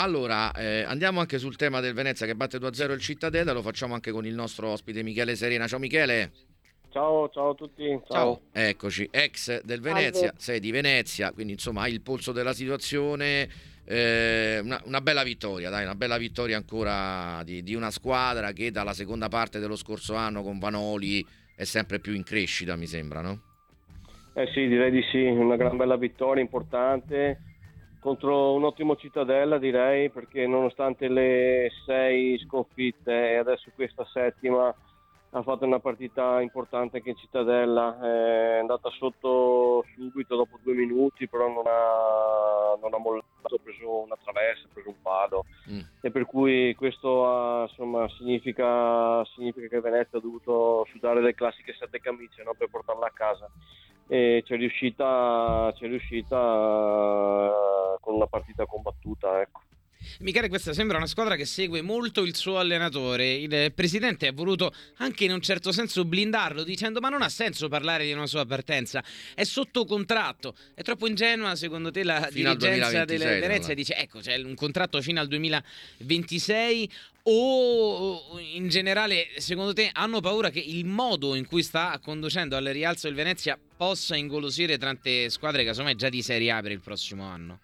Allora, eh, andiamo anche sul tema del Venezia che batte 2-0 il Cittadella, lo facciamo anche con il nostro ospite Michele Serena. Ciao Michele. Ciao, ciao a tutti. Ciao. ciao. Eccoci, ex del Venezia, Salve. sei di Venezia, quindi insomma hai il polso della situazione. Eh, una, una, bella vittoria, dai, una bella vittoria ancora di, di, una squadra che dalla seconda parte dello scorso anno con Vanoli è sempre più in crescita, mi sembra, no? Eh sì, direi di sì, una gran bella vittoria importante contro un ottimo Cittadella direi perché nonostante le sei sconfitte e adesso questa settima ha fatto una partita importante anche in Cittadella, è andata sotto subito dopo due minuti, però non ha, non ha mollato, ha preso una traversa, ha preso un palo mm. e per cui questo ha, insomma, significa, significa, che Venezia ha dovuto sudare le classiche sette camicie no? per portarla a casa e c'è riuscita, c'è riuscita una partita combattuta. Ecco. Michele, questa sembra una squadra che segue molto il suo allenatore. Il presidente ha voluto anche in un certo senso blindarlo, dicendo: Ma non ha senso parlare di una sua partenza, è sotto contratto. È troppo ingenua, secondo te, la fino dirigenza del Venezia? Dice: Ecco, c'è un contratto fino al 2026. O in generale, secondo te, hanno paura che il modo in cui sta conducendo al rialzo il Venezia possa ingolosire tante squadre, casomai già di Serie A per il prossimo anno?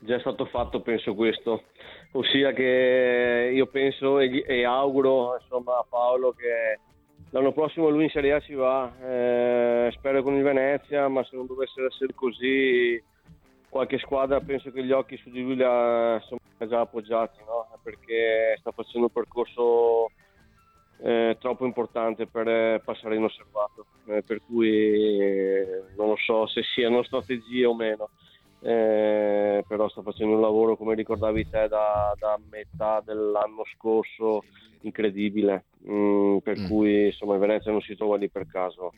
Già è stato fatto penso questo, ossia che io penso e, e auguro insomma, a Paolo che l'anno prossimo lui in Serie A ci va, eh, spero con il Venezia, ma se non dovesse essere così qualche squadra penso che gli occhi su di lui li ha già appoggiati, no? perché sta facendo un percorso eh, troppo importante per eh, passare inosservato, eh, per cui eh, non lo so se siano strategie o meno eh, però sto facendo un lavoro come ricordavi te da, da metà dell'anno scorso incredibile mm, per mm. cui insomma Venezia non si trova lì per caso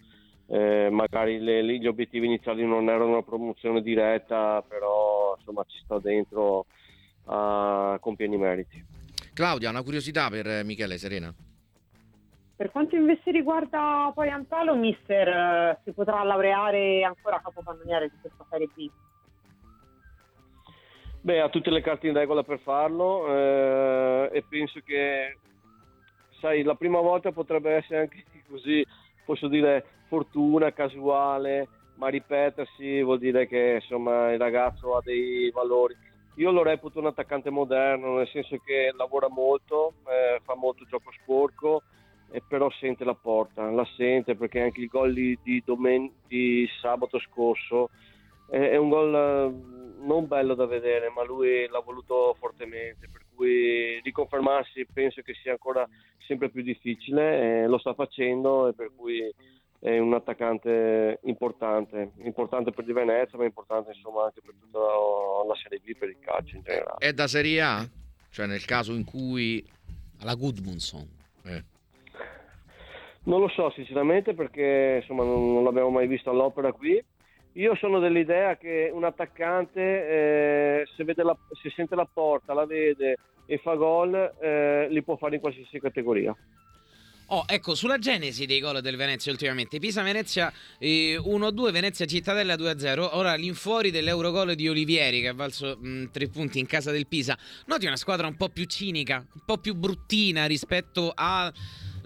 eh, magari le, gli obiettivi iniziali non erano una promozione diretta però insomma ci sta dentro a con pieni meriti Claudia una curiosità per Michele Serena per quanto invece riguarda poi Antalo, mister eh, si potrà laureare ancora capocannoniere di questa Serie B? Beh, ha tutte le carte in regola per farlo eh, e penso che, sai, la prima volta potrebbe essere anche così, posso dire, fortuna, casuale, ma ripetersi vuol dire che insomma il ragazzo ha dei valori. Io lo reputo un attaccante moderno, nel senso che lavora molto, eh, fa molto gioco sporco, e però sente la porta, la sente perché anche il gol di, di, domen- di sabato scorso è un gol eh, non bello da vedere, ma lui l'ha voluto fortemente, per cui riconfermarsi penso che sia ancora sempre più difficile, lo sta facendo e per cui è un attaccante importante, importante per di Venezia, ma importante insomma anche per tutta la Serie B, per il calcio in generale. È da Serie A? Cioè nel caso in cui... Alla Goodmunson. Eh. Non lo so sinceramente perché insomma non, non l'abbiamo mai visto all'opera qui io sono dell'idea che un attaccante, eh, se, la, se, sente la porta, la vede e fa gol, eh, li può fare in qualsiasi categoria. Oh, ecco, sulla genesi dei gol del Venezia ultimamente, Pisa-Venezia eh, 1-2, Venezia-Cittadella 2-0, ora l'infuori dell'Eurogol di Olivieri che ha valso mh, tre punti in casa del Pisa. Noti una squadra un po' più cinica, un po' più bruttina rispetto a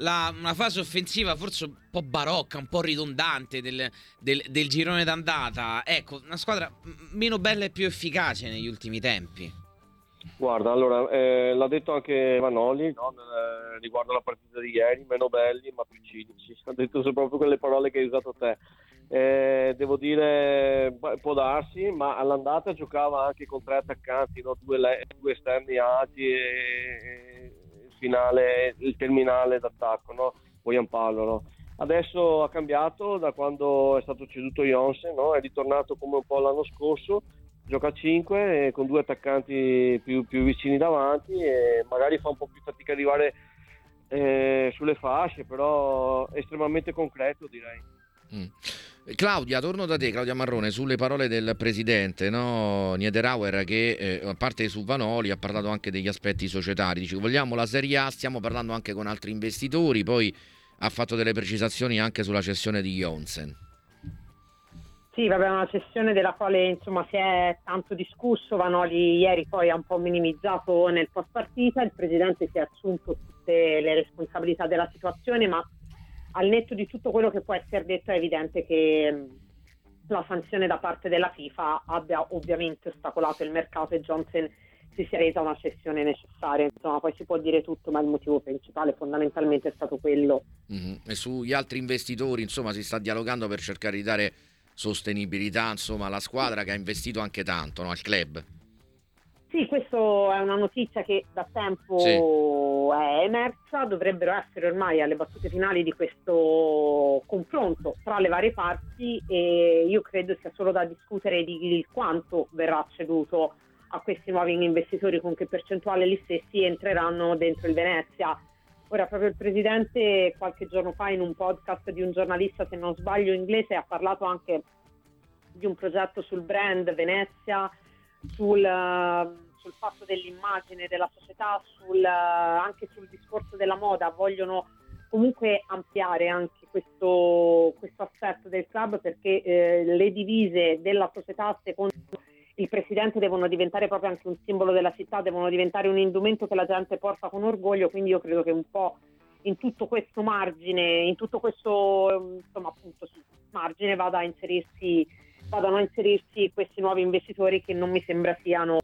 la, una fase offensiva forse un po' barocca, un po' ridondante del, del, del girone d'andata. Ecco, una squadra meno bella e più efficace negli ultimi tempi. Guarda, allora, eh, l'ha detto anche Vanoli no? eh, riguardo la partita di ieri, meno belli ma più cinici. Ha detto proprio quelle parole che hai usato te. Eh, devo dire, può darsi, ma all'andata giocava anche con tre attaccanti, no? due, due, esterni alti e, finale, il terminale d'attacco, no? William Paolo. No? Adesso ha cambiato da quando è stato ceduto Jonsen, no? è ritornato come un po' l'anno scorso, gioca a 5 con due attaccanti più, più, vicini davanti e magari fa un po' più fatica a arrivare eh, sulle fasce, però estremamente concreto direi. Mm. Claudia, torno da te, Claudia Marrone, sulle parole del presidente no? Niederauer che eh, a parte su Vanoli ha parlato anche degli aspetti societari, dice vogliamo la Serie A, stiamo parlando anche con altri investitori, poi ha fatto delle precisazioni anche sulla cessione di Jonsen. Sì, vabbè, una cessione della quale insomma si è tanto discusso, Vanoli ieri poi ha un po' minimizzato nel post partita, il presidente si è assunto tutte le responsabilità della situazione, ma al netto di tutto quello che può essere detto è evidente che la sanzione da parte della FIFA abbia ovviamente ostacolato il mercato e Johnson si sia resa una cessione necessaria. Insomma, poi si può dire tutto, ma il motivo principale fondamentalmente è stato quello. Mm-hmm. E sugli altri investitori, insomma, si sta dialogando per cercare di dare sostenibilità insomma, alla squadra che ha investito anche tanto, no? al club. Sì, questa è una notizia che da tempo sì. è emersa, dovrebbero essere ormai alle battute finali di questo confronto tra le varie parti e io credo sia solo da discutere di quanto verrà ceduto a questi nuovi investitori, con che percentuale gli stessi entreranno dentro il Venezia. Ora, proprio il presidente qualche giorno fa in un podcast di un giornalista, se non sbaglio inglese, ha parlato anche di un progetto sul brand Venezia, sul, sul fatto dell'immagine della società, sul, anche sul discorso della moda. Vogliono comunque ampliare anche questo, questo aspetto del club perché eh, le divise della società secondo il presidente devono diventare proprio anche un simbolo della città, devono diventare un indumento che la gente porta con orgoglio, quindi io credo che un po' in tutto questo margine, in tutto questo insomma, appunto, margine vada a inserirsi, vadano a inserirsi questi nuovi investitori che non mi sembra siano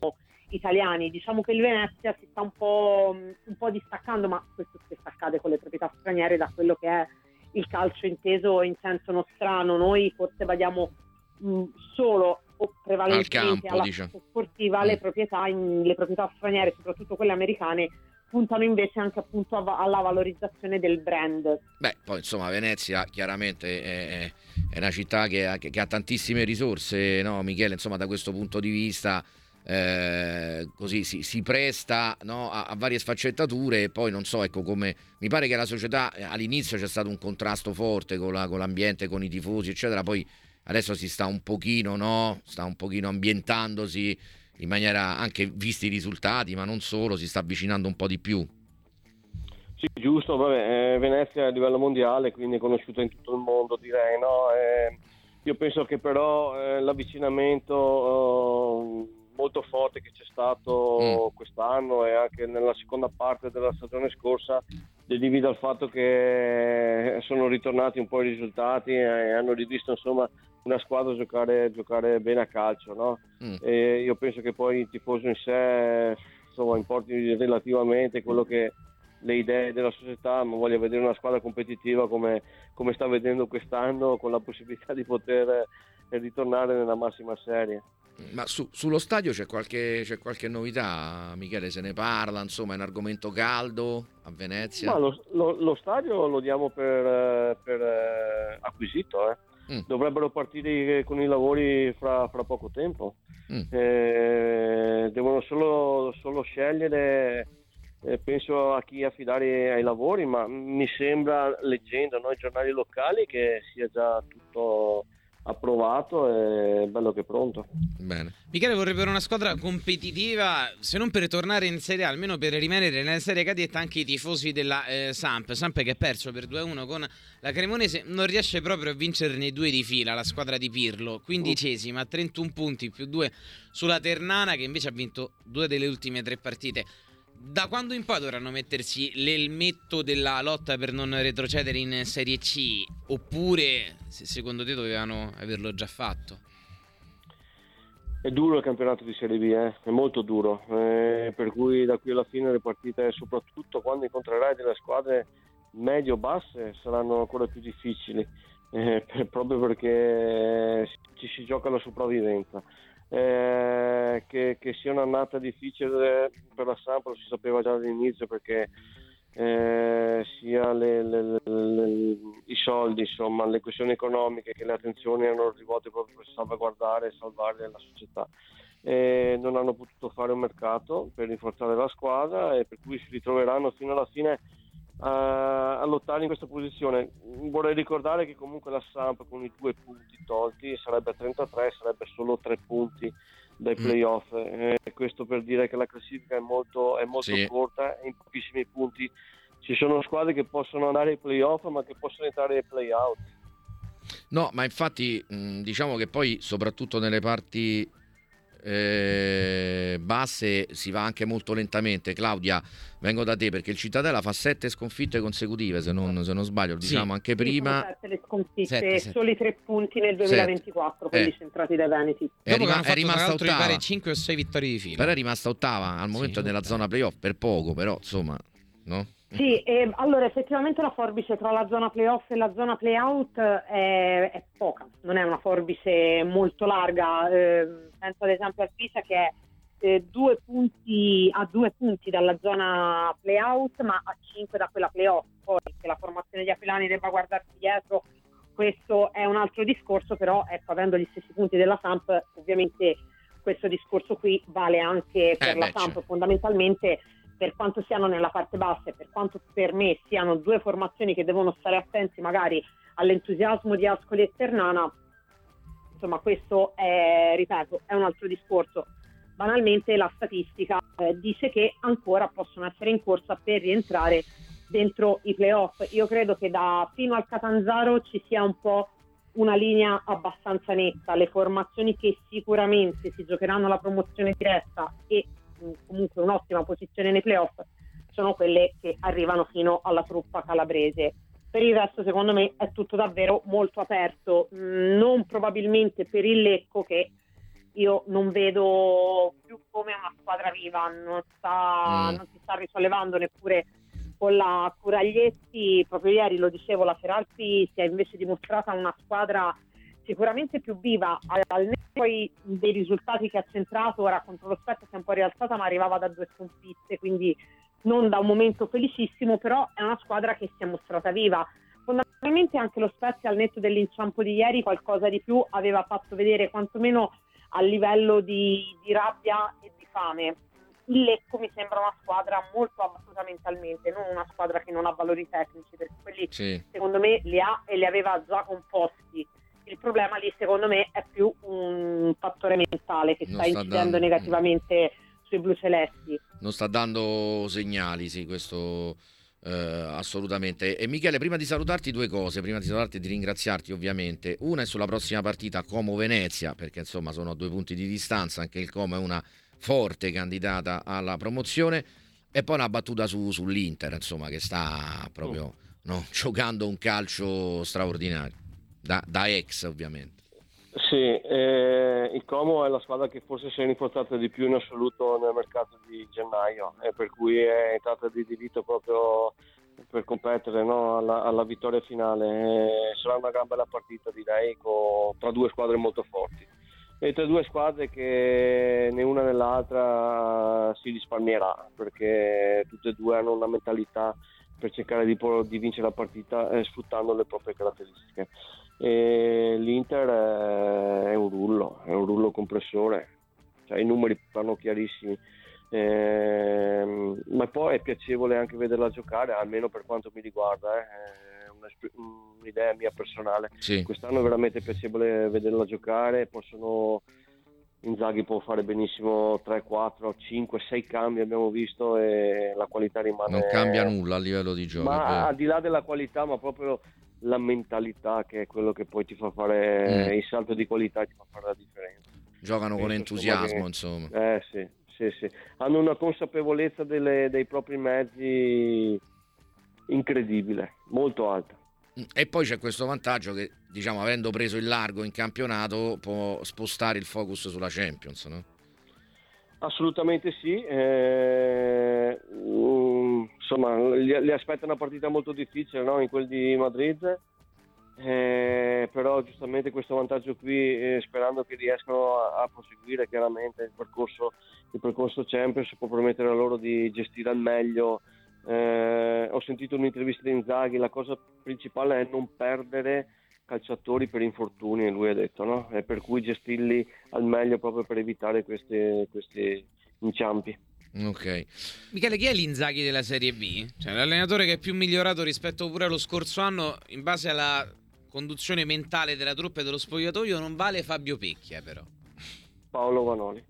italiani. Diciamo che il Venezia si sta un po', un po distaccando, ma questo spesso accade con le proprietà straniere da quello che è il calcio inteso in senso nostrano. Noi forse vadiamo mh, solo o prevalentemente campo, alla diciamo. sportiva, mm. le, proprietà, in, le proprietà straniere, soprattutto quelle americane, puntano invece anche appunto alla valorizzazione del brand. Beh, poi insomma Venezia chiaramente è, è una città che ha, che ha, tantissime risorse, no Michele? Insomma da questo punto di vista eh, così si, si presta no, a, a, varie sfaccettature e poi non so, ecco come mi pare che la società all'inizio c'è stato un contrasto forte con, la, con l'ambiente, con i tifosi eccetera, poi adesso si sta un pochino, no? sta un pochino ambientandosi in maniera, anche visti i risultati, ma non solo, si sta avvicinando un po' di più. Sì, giusto, vabbè, eh, Venezia a livello mondiale, quindi è conosciuta in tutto il mondo, direi, no? Eh, io penso che però eh, l'avvicinamento eh, molto forte che c'è stato mm. quest'anno e anche nella seconda parte della stagione scorsa derivi dal fatto che sono ritornati un po' i risultati e hanno rivisto insomma una squadra giocare, giocare bene a calcio. No? Mm. io penso che poi il tifoso in sé insomma, importi relativamente quello che le idee della società, ma voglio vedere una squadra competitiva come, come sta vedendo quest'anno, con la possibilità di poter ritornare nella massima serie. Ma su, sullo stadio c'è qualche, c'è qualche, novità, Michele? Se ne parla? Insomma, è un argomento caldo a Venezia? Lo, lo, lo, stadio lo diamo per, per eh, acquisito. Eh. Mm. Dovrebbero partire con i lavori fra, fra poco tempo. Mm. Eh, devono solo, solo scegliere, eh, penso a chi affidare ai lavori, ma mi sembra, leggendo no, i giornali locali, che sia già tutto approvato e bello che pronto. Bene. Michele vorrebbe una squadra competitiva, se non per tornare in Serie A, almeno per rimanere nella Serie cadetta anche i tifosi della eh, Samp. Samp che ha perso per 2-1 con la Cremonese, non riesce proprio a vincerne due di fila, la squadra di Pirlo, quindicesima, 31 punti più 2 sulla Ternana che invece ha vinto due delle ultime tre partite. Da quando in poi dovranno mettersi l'elmetto della lotta per non retrocedere in Serie C? Oppure, se secondo te, dovevano averlo già fatto? È duro il campionato di Serie B, eh? è molto duro, eh, per cui da qui alla fine le partite, soprattutto quando incontrerai delle squadre medio-basse, saranno ancora più difficili, eh, proprio perché ci si gioca la sopravvivenza eh, che, che, sia un'annata difficile per la Sampa lo si sapeva già all'inizio perché eh, sia le, le, le, i soldi, insomma, le questioni economiche che le attenzioni erano rivolte proprio per salvaguardare e salvare la società. Eh, non hanno potuto fare un mercato per rinforzare la squadra e per cui si ritroveranno fino alla fine a, a lottare in questa posizione. Vorrei ricordare che comunque la Samp con i due punti tolti sarebbe a 33, sarebbe solo tre punti dai mm. playoff. Eh, questo per dire che la classifica è molto, è molto sì. corta e in pochissimi punti ci sono squadre che possono andare ai playoff ma che possono entrare ai playout. No, ma infatti mh, diciamo che poi soprattutto nelle parti eh, basse si va anche molto lentamente. Claudia, vengo da te perché il Cittadella fa sette sconfitte consecutive, se non, se non sbaglio, lo diciamo anche prima. Sette le sconfitte, sette, sette. soli tre punti nel 2024, sette. quelli eh. centrati dai Veneti. È, rima- è rimasta ottava. 5 o 6 vittorie di fila. Però è rimasta ottava al momento sì, nella zona playoff per poco, però insomma, no? Sì, eh, allora effettivamente la forbice tra la zona playoff e la zona playout è, è poca, non è una forbice molto larga. Eh, penso ad esempio al Pisa che è eh, due punti, a due punti dalla zona playout, ma a cinque da quella playoff. Poi che la formazione di Aquilani debba guardarsi dietro, questo è un altro discorso, però ecco, avendo gli stessi punti della Samp, ovviamente questo discorso qui vale anche per eh, la beh, Samp certo. fondamentalmente per quanto siano nella parte bassa e per quanto per me siano due formazioni che devono stare attenti magari all'entusiasmo di Ascoli e Ternana, insomma questo è, ripeto, è un altro discorso. Banalmente la statistica eh, dice che ancora possono essere in corsa per rientrare dentro i playoff. Io credo che da fino al Catanzaro ci sia un po' una linea abbastanza netta. Le formazioni che sicuramente si giocheranno la promozione diretta e comunque un'ottima posizione nei playoff sono quelle che arrivano fino alla truppa calabrese. Per il resto, secondo me, è tutto davvero molto aperto. Non probabilmente per il Lecco, che io non vedo più come una squadra viva, non, sta, mm. non si sta risollevando neppure con la Curaglietti. Proprio ieri lo dicevo, la Feralpi si è invece dimostrata una squadra sicuramente più viva. Al netto dei risultati che ha centrato ora contro lo Spezia si è un po' rialzata ma arrivava da due sconfitte quindi non da un momento felicissimo però è una squadra che si è mostrata viva. Fondamentalmente anche lo Spezia al netto dell'inciampo di ieri qualcosa di più aveva fatto vedere quantomeno a livello di, di rabbia e di fame. Il Lecco mi sembra una squadra molto abbattuta mentalmente, non una squadra che non ha valori tecnici, perché quelli sì. secondo me li ha e li aveva già composti il problema lì secondo me è più un fattore mentale che sta, sta incidendo dando... negativamente sui blu celesti. Non sta dando segnali, sì, questo eh, assolutamente. E Michele, prima di salutarti due cose, prima di salutarti e di ringraziarti ovviamente. Una è sulla prossima partita Como-Venezia, perché insomma sono a due punti di distanza, anche il Como è una forte candidata alla promozione. E poi una battuta su, sull'Inter, insomma, che sta proprio oh. no, giocando un calcio straordinario da, da ex ovviamente. Sì, eh, il Como è la squadra che forse si è rinforzata di più in assoluto nel mercato di gennaio e per cui è entrata di diritto proprio per competere no, alla, alla, vittoria finale. Eh, sarà una gran bella partita direi con, tra due squadre molto forti e tra due squadre che né una né l'altra si risparmierà perché tutte e due hanno una mentalità per cercare di, di vincere la partita eh, sfruttando le proprie caratteristiche. E L'Inter è un rullo, è un rullo compressore, cioè, i numeri parlano chiarissimi. Eh, ma poi è piacevole anche vederla giocare, almeno per quanto mi riguarda, eh. è un'idea mia personale. Sì. Quest'anno è veramente piacevole vederla giocare, possono Inzaghi può fare benissimo 3, 4, 5, 6 cambi abbiamo visto e la qualità rimane... Non cambia nulla a livello di gioco. Ma al di là della qualità, ma proprio la mentalità che è quello che poi ti fa fare mm. il salto di qualità ti fa fare la differenza. Giocano Penso con entusiasmo, che, insomma. Eh sì, sì, sì. Hanno una consapevolezza delle, dei propri mezzi incredibile, molto alta. E poi c'è questo vantaggio che, diciamo, avendo preso il largo in campionato, può spostare il focus sulla Champions, no? Assolutamente sì. Eh, insomma, li, aspetta una partita molto difficile no? in quel di Madrid. Eh, però giustamente questo vantaggio qui eh, sperando che riescano a, a proseguire chiaramente il percorso, il percorso Champions può permettere a loro di gestire al meglio ho sentito un'intervista di Inzaghi, la cosa principale è non perdere calciatori per infortuni, lui ha detto, no? E per cui gestirli al meglio proprio per evitare questi, questi inciampi. Ok. Michele, chi è l'Inzaghi della Serie B? Cioè, l'allenatore che è più migliorato rispetto pure allo scorso anno in base alla conduzione mentale della truppa e dello spogliatoio non vale Fabio Pecchia però. Paolo Vanoli.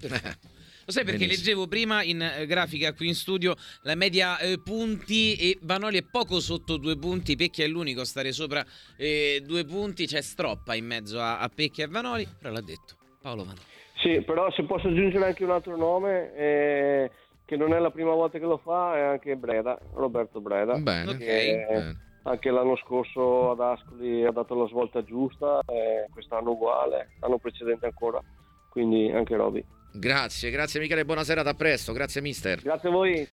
Lo sai perché Benissimo. leggevo prima in eh, grafica qui in studio la media eh, punti e Vanoli è poco sotto due punti, Pecchia è l'unico a stare sopra eh, due punti, c'è Stroppa in mezzo a, a Pecchia e Vanoli, però l'ha detto Paolo Vanoli. Sì, però se posso aggiungere anche un altro nome, eh, che non è la prima volta che lo fa, è anche Breda, Roberto Breda. Bene, Ok. bene. Anche l'anno scorso ad Ascoli ha dato la svolta giusta, eh, quest'anno uguale, l'anno precedente ancora, quindi anche Roby. Grazie, grazie Michele, buona serata, a presto, grazie mister. Grazie a voi.